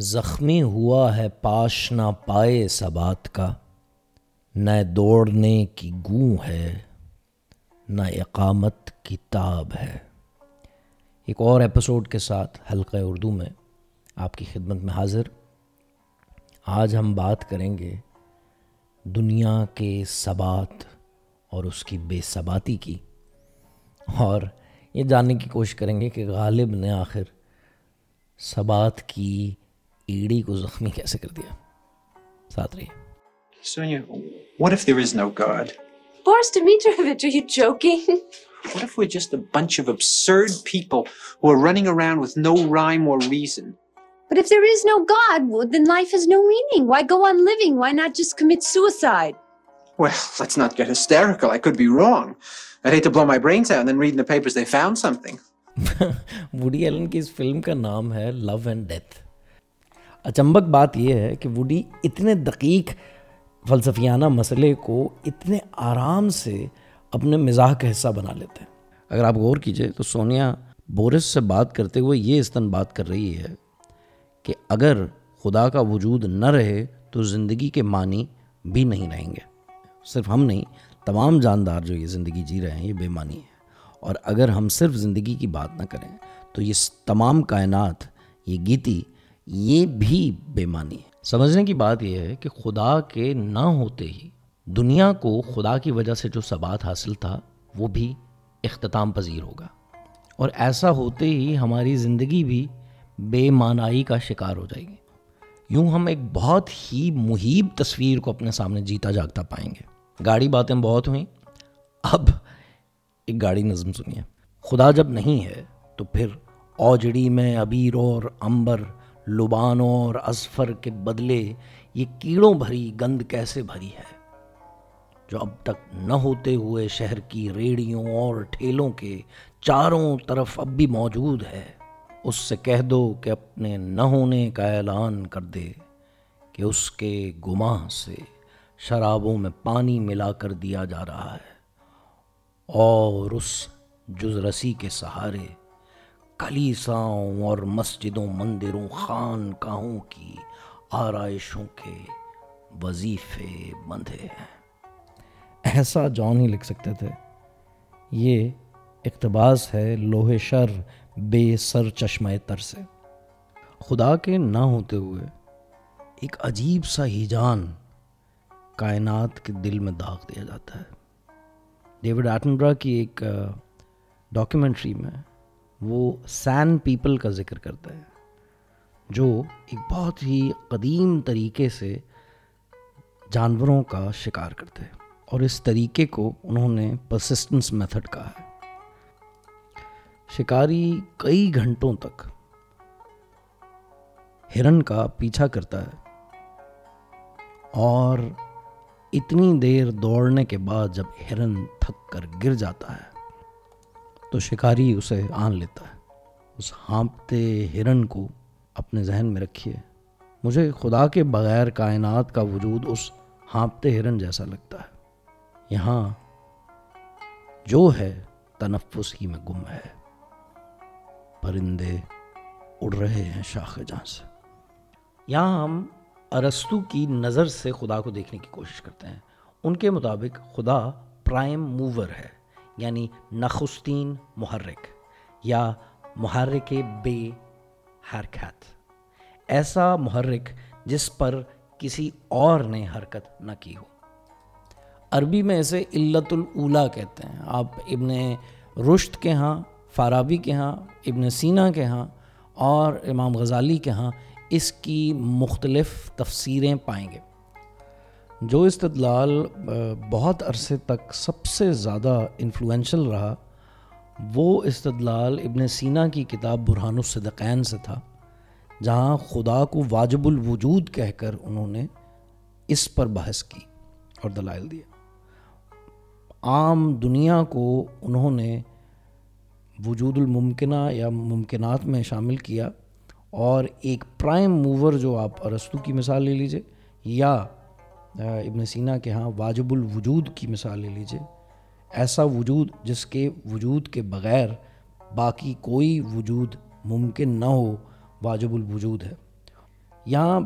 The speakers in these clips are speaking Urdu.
زخمی ہوا ہے پاش نہ پائے سبات کا، نہ دوڑنے کی گوں ہے، نہ اقامت کی تاب ہے۔ ایک اور ایپیسوڈ کے ساتھ حلقہ اردو میں آپ کی خدمت میں حاضر۔ آج ہم بات کریں گے دنیا کے ثبات اور اس کی بے ثباتی کی۔ اور یہ جاننے کی کوشش کریں گے کہ غالب نے آخر ثبات کی ایڑی کو زخمی کیسے کر دیا ساتھ رہیے Sonia, what if there is no God? Boris Dmitrovich, are you joking? What if we're just a bunch of absurd people who are running around with no rhyme or reason? But if there is no God, well, then life has no meaning. Why go on living? Why not just commit suicide? Well, let's not get hysterical. I could be wrong. I'd hate to blow my brains out and then read in the papers they found something. Woody Allen کی اس فلم کا نام ہے لو اینڈ ڈیتھ اچمبک بات یہ ہے کہ ووڈی اتنے دقیق فلسفیانہ مسئلے کو اتنے آرام سے اپنے مزاح کا حصہ بنا لیتے ہیں۔ اگر آپ غور کیجیے تو سونیا بورس سے بات کرتے ہوئے یہ استن بات کر رہی ہے کہ اگر خدا کا وجود نہ رہے تو زندگی کے معنی بھی نہیں رہیں گے۔ صرف ہم نہیں، تمام جاندار جو یہ زندگی جی رہے ہیں یہ بے معنی ہے اور اگر ہم صرف زندگی کی بات نہ کریں تو یہ تمام کائنات، یہ گیتی یہ بھی بے معنی ہے۔ سمجھنے کی بات یہ ہے کہ خدا کے نہ ہوتے ہی دنیا کو خدا کی وجہ سے جو ثبات حاصل تھا، وہ بھی اختتام پذیر ہوگا۔ اور ایسا ہوتے ہی ہماری زندگی بھی بے معنائی کا شکار ہو جائے گی۔ یوں ہم ایک بہت ہی محیب تصویر کو اپنے سامنے جیتا جاگتا پائیں گے۔ گاڑی باتیں بہت ہوئیں۔ اب ایک گاڑی نظم سنیے۔ خدا جب نہیں ہے تو پھر اوجڑی میں ابیر اور امبر لبانوں اور ازفر کے بدلے یہ کیڑوں بھری گند کیسے بھری ہے؟ جو اب تک نہ ہوتے ہوئے شہر کی ریڑیوں اور ٹھیلوں کے چاروں طرف اب بھی موجود ہے، اس سے کہہ دو کہ اپنے نہ ہونے کا اعلان کر دے کہ اس کے گماہ سے شرابوں میں پانی ملا کر دیا جا رہا ہے اور اس جز رسی کے سہارے کلیساؤں اور مسجدوں، مندروں، خانقاہوں کی آرائشوں کے وظیفے بندھے ہیں۔ ایسا جان ہی لکھ سکتے تھے۔ یہ اقتباس ہے لوہے شر بے سر چشمہ تر سے۔ خدا کے نہ ہوتے ہوئے ایک عجیب سا ہی جان کائنات کے دل میں داغ دیا جاتا ہے۔ ڈیوڈ ایٹنڈرا کی ایک ڈاکیومنٹری میں وہ سین پیپل کا ذکر کرتا ہے، جو ایک بہت ہی قدیم طریقے سے جانوروں کا شکار کرتے ہیں اور اس طریقے کو انہوں نے پرسسٹنس میتھڈ کہا ہے۔ شکاری کئی گھنٹوں تک ہرن کا پیچھا کرتا ہے، اور اتنی دیر دوڑنے کے بعد جب ہرن تھک کر گر جاتا ہے تو شکاری اسے آن لیتا ہے۔ اس ہانپتے ہرن کو اپنے ذہن میں رکھیے۔ مجھے خدا کے بغیر کائنات کا وجود اس ہانپتے ہرن جیسا لگتا ہے۔ یہاں جو ہے تنفس ہی میں گم ہے۔ پرندے اڑ رہے ہیں شاخ جہاں سے۔ یہاں ہم ارستو کی نظر سے خدا کو دیکھنے کی کوشش کرتے ہیں۔ ان کے مطابق خدا پرائم موور ہے۔ یعنی نخستین محرک یا محرک بے حرکت۔ ایسا محرک جس پر کسی اور نے حرکت نہ کی ہو۔ عربی میں اسے علت الاولا کہتے ہیں۔ آپ ابن رشت کے ہاں فارابی کے ہاں ابن سینا کے ہاں اور امام غزالی کے ہاں اس کی مختلف تفسیریں پائیں گے۔ جو استدلال بہت عرصے تک سب سے زیادہ انفلوئنشل رہا، وہ استدلال ابن سینا کی کتاب برہان الصدقین سے تھا، جہاں خدا کو واجب الوجود کہہ کر انہوں نے اس پر بحث کی اور دلائل دیا عام دنیا کو انہوں نے وجود الممکنہ یا ممکنات میں شامل کیا اور ایک پرائم موور جو آپ ارستو کی مثال لے لیجیے، یا ابن سینا کے ہاں واجب الوجود کی مثال لے لیجیے ایسا وجود جس کے وجود کے بغیر باقی کوئی وجود ممکن نہ ہو، واجب الوجود ہے۔ یہاں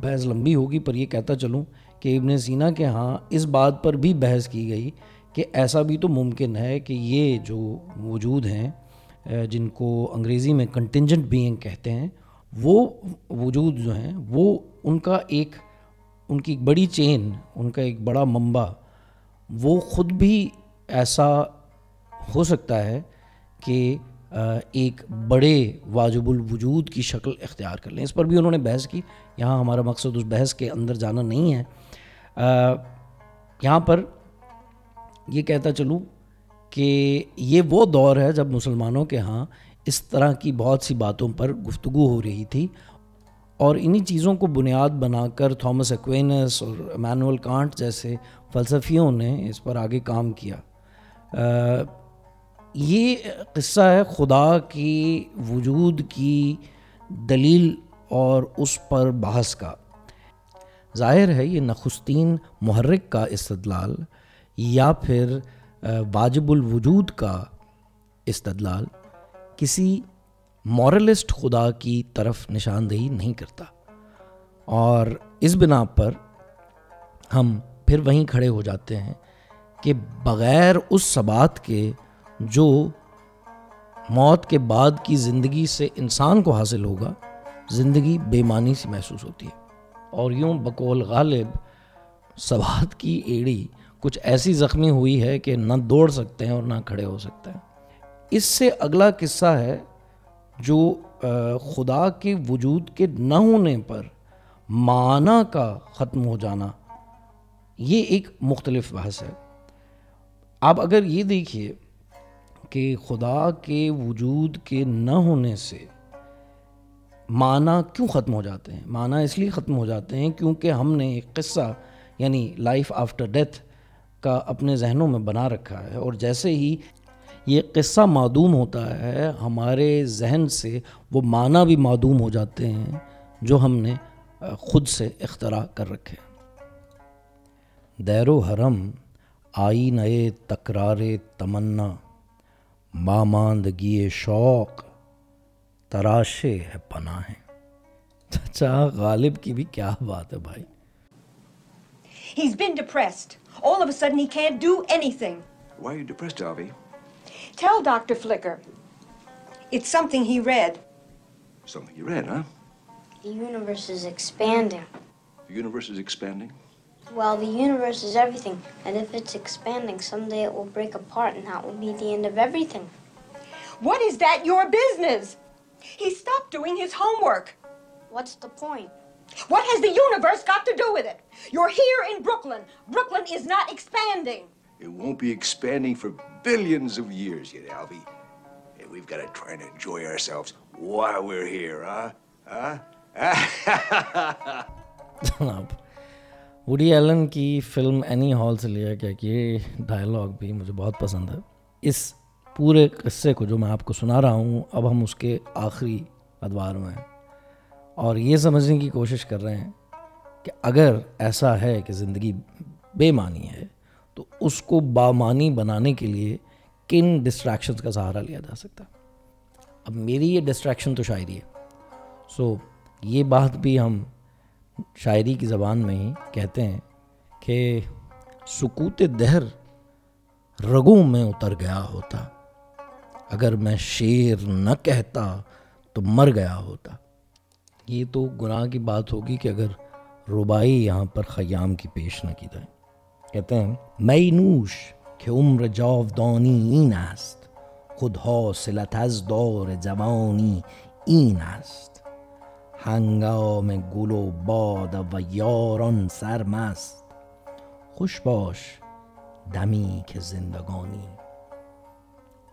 بحث لمبی ہوگی، پر یہ کہتا چلوں کہ ابن سینا کے ہاں اس بات پر بھی بحث کی گئی کہ ایسا بھی تو ممکن ہے کہ یہ جو وجود ہیں جن کو انگریزی میں کنٹینجنٹ بینگ کہتے ہیں، وہ وجود جو ہیں، وہ ان کا ایک ان کی ایک بڑی چین، ان کا ایک بڑا منبع، وہ خود بھی ایسا ہو سکتا ہے کہ ایک بڑے واجب الوجود کی شکل اختیار کر لیں۔ اس پر بھی انہوں نے بحث کی۔ یہاں ہمارا مقصد اس بحث کے اندر جانا نہیں ہے۔ یہاں پر یہ کہتا چلوں کہ یہ وہ دور ہے جب مسلمانوں کے ہاں اس طرح کی بہت سی باتوں پر گفتگو ہو رہی تھی اور انہی چیزوں کو بنیاد بنا کر تھامس ایکوینس اور امانول کانٹ جیسے فلسفیوں نے اس پر آگے کام کیا۔ یہ قصہ ہے خدا کی وجود کی دلیل اور اس پر بحث کا۔ ظاہر ہے یہ نخستین محرک کا استدلال یا پھر واجب الوجود کا استدلال کسی مورلسٹ خدا کی طرف نشاندہی نہیں کرتا۔ اور اس بنا پر ہم پھر وہیں کھڑے ہو جاتے ہیں کہ بغیر اس ثبات کے جو موت کے بعد کی زندگی سے انسان کو حاصل ہوگا، زندگی بے معنی سی محسوس ہوتی ہے۔ اور یوں بقول غالب ثبات کی ایڑی کچھ ایسی زخمی ہوئی ہے کہ نہ دوڑ سکتے ہیں اور نہ کھڑے ہو سکتے ہیں۔ اس سے اگلا قصہ ہے جو خدا کے وجود کے نہ ہونے پر معنی کا ختم ہو جانا، یہ ایک مختلف بحث ہے۔ آپ اگر یہ دیکھیے کہ خدا کے وجود کے نہ ہونے سے معنی کیوں ختم ہو جاتے ہیں؟ معنی اس لیے ختم ہو جاتے ہیں کیونکہ ہم نے ایک قصہ یعنی لائف آفٹر ڈیتھ، کا اپنے ذہنوں میں بنا رکھا ہے۔ اور جیسے ہی یہ قصہ معدوم ہوتا ہے ہمارے ذہن سے وہ معنی بھی معدوم ہو جاتے ہیں جو ہم نے خود سے اختراع کر رکھے دیر و حرم آئی نئے تکرار تمنا ماماندگی شوق تراشے ہے پناہ ہے چچا غالب کی بھی کیا بات ہے بھائی He's been depressed. All of a sudden he can't do anything. Why are you depressed, Alvy? Tell Dr. Flicker. It's something he read. Something you read, huh? The universe is expanding. The universe is expanding? Well, the universe is everything, and if it's expanding, someday it will break apart, and that will be the end of everything. What is that your business? He stopped doing his homework. What's the point? What has the universe got to do with it? You're here in Brooklyn. Brooklyn is not expanding. It won't be expanding for billions of years yet, Alvy. And we've got to try and enjoy ourselves while we're here, huh? Huh? جناب وڈی ایلن کی فلم اینی ہال سے لیا گیا کہ یہ ڈائلاگ بھی مجھے بہت پسند ہے اس پورے قصے کو جو میں آپ کو سنا رہا ہوں اب ہم اس کے آخری ادوار میں ہیں اور یہ سمجھنے کی کوشش کر رہے ہیں کہ اگر ایسا ہے کہ زندگی بے معنی ہے تو اس کو بامانی بنانے کے لیے کن ڈسٹریکشنز کا سہارا لیا جا سکتا اب میری یہ ڈسٹریکشن تو شاعری ہے۔ سو یہ بات بھی ہم شاعری کی زبان میں ہی کہتے ہیں کہ سکوت دہر رگوں میں اتر گیا ہوتا۔ اگر میں شیر نہ کہتا تو مر گیا ہوتا۔ یہ تو گناہ کی بات ہوگی کہ اگر ربائی یہاں پر خیام کی پیش نہ کی جائے۔ کہتے ہیں می نوش که عمر جاودانی این است، خود حاصلت از دور جوانی این است. هنگام گل و باد و یاران سرمست. خوش باش دمی که زندگانی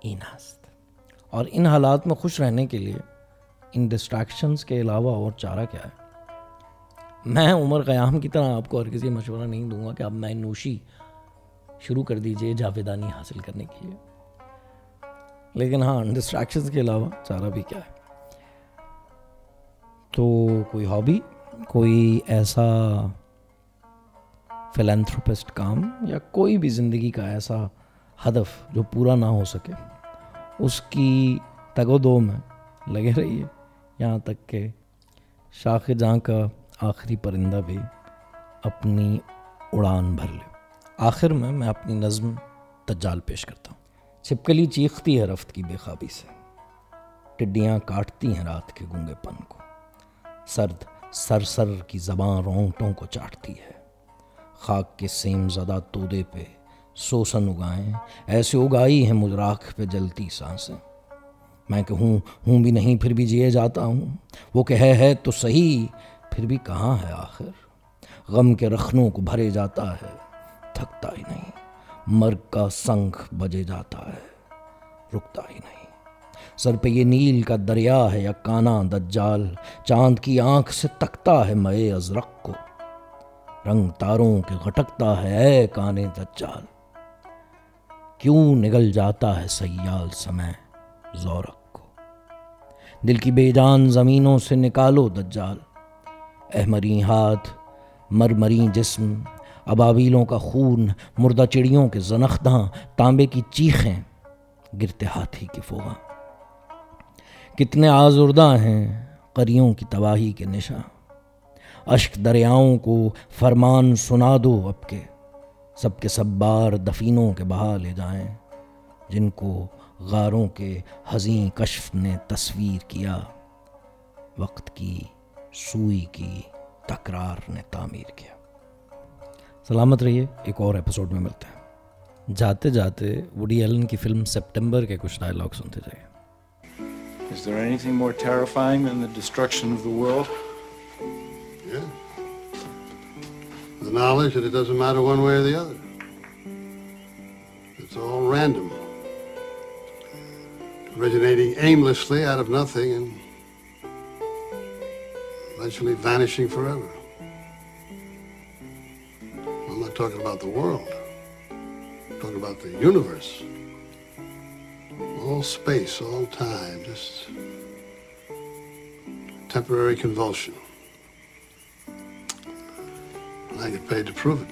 این است. اور ان حالات میں خوش رہنے کے لیے، ان ڈسٹریکشنز کے علاوہ اور چارہ کیا ہے؟ میں عمر قیام کی طرح آپ کو اور کسی مشورہ نہیں دوں گا کہ آپ میں نوشی شروع کر دیجیے جاویدانی حاصل کرنے کے لیے۔ لیکن ہاں ڈسٹریکشنز کے علاوہ چارہ بھی کیا ہے۔ تو کوئی ہابی کوئی ایسا فلینتھروپسٹ کام یا کوئی بھی زندگی کا ایسا ہدف جو پورا نہ ہو سکے، اس کی تگ و دو میں لگے رہیے۔ یہاں تک کہ شاخ جہاں کا آخری پرندہ بھی اپنی اڑان بھر لے۔ آخر میں میں اپنی نظم تجال پیش کرتا ہوں۔ چھپکلی چیختی ہے رفت کی بے خوابی سے۔ ٹڈیاں کاٹتی ہیں رات کے گونگے پن کو۔ سرد، سر سر کی زباں رونگٹوں کو چاٹتی ہے۔ خاک کے سیم زدہ تودے پہ سوسن اگائیں۔ ایسے اگائی ہیں مدراک پہ جلتی سانسیں۔ میں کہوں، ہوں بھی نہیں، پھر بھی جیے جاتا ہوں۔ وہ کہ ہے تو صحیح پھر بھی کہاں ہے آخر؟ غم کے رخنوں کو بھرے جاتا ہے، تھکتا ہی نہیں۔ مرگ کا سنگ بجے جاتا ہے، رکتا ہی نہیں۔ سر پہ یہ نیل کا دریا ہے یا کانا دجال، چاند کی آنکھ سے تکتا ہے مئے ازرق کو۔ رنگ تاروں کے گھٹکتا ہے، اے کانے دجال۔ کیوں نگل جاتا ہے سیال سمے زورق کو؟ دل کی بے جان زمینوں سے نکالو دجال۔ احمری ہاتھ مرمری جسم ابابیلوں کا خون، مردہ چڑیوں کے زنختاں تانبے کی چیخیں گرتے ہاتھی کی فوگاں کتنے آزردہ ہیں قریوں کی تباہی کے نشاں۔ اشک دریاؤں کو فرمان سنا دو اب کے، سب کے سب بار دفینوں کے بہا لے جائیں۔ جن کو غاروں کے حزیں کشف نے تصویر کیا، وقت کی سوئی کی تکرار نے تعمیر کیا سلامت رہیے ایک اور ایپیسوڈ میں ملتے ہیں جاتے جاتے وڈی ایلن کی فلم سپٹمبر کے کچھ ڈائلاگ سنتے جائیے Is there anything more terrifying than the destruction of the world? Yeah. The knowledge that it doesn't matter one way or the other. It's all random. Originating aimlessly out of nothing and eventually vanishing forever. I'm not talking about the world. I'm talking about the universe. All space, all time, just temporary convulsion. And I get paid to prove it.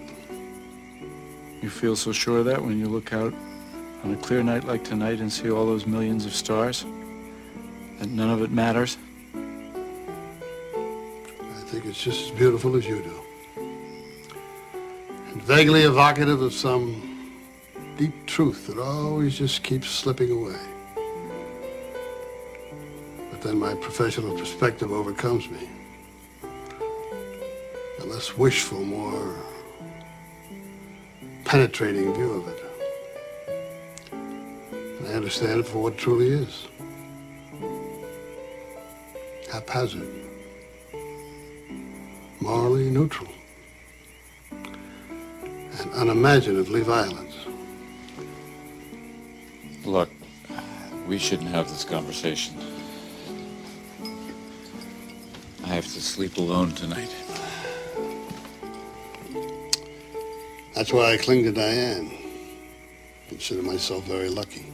You feel so sure of that when you look out on a clear night like tonight and see all those millions of stars? That none of it matters? It's just as beautiful as you do. And vaguely evocative of some deep truth that always just keeps slipping away. But then my professional perspective overcomes me. A less wishful, more penetrating view of it. And I understand it for what it truly is. Haphazard. Morally neutral. And unimaginatively violent. Look, we shouldn't have this conversation. I have to sleep alone tonight. That's why I cling to Diane. Consider myself very lucky.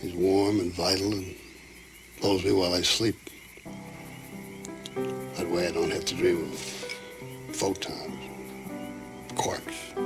He's warm and vital and holds me while I sleep. Way I don't have to deal with photons, quarks.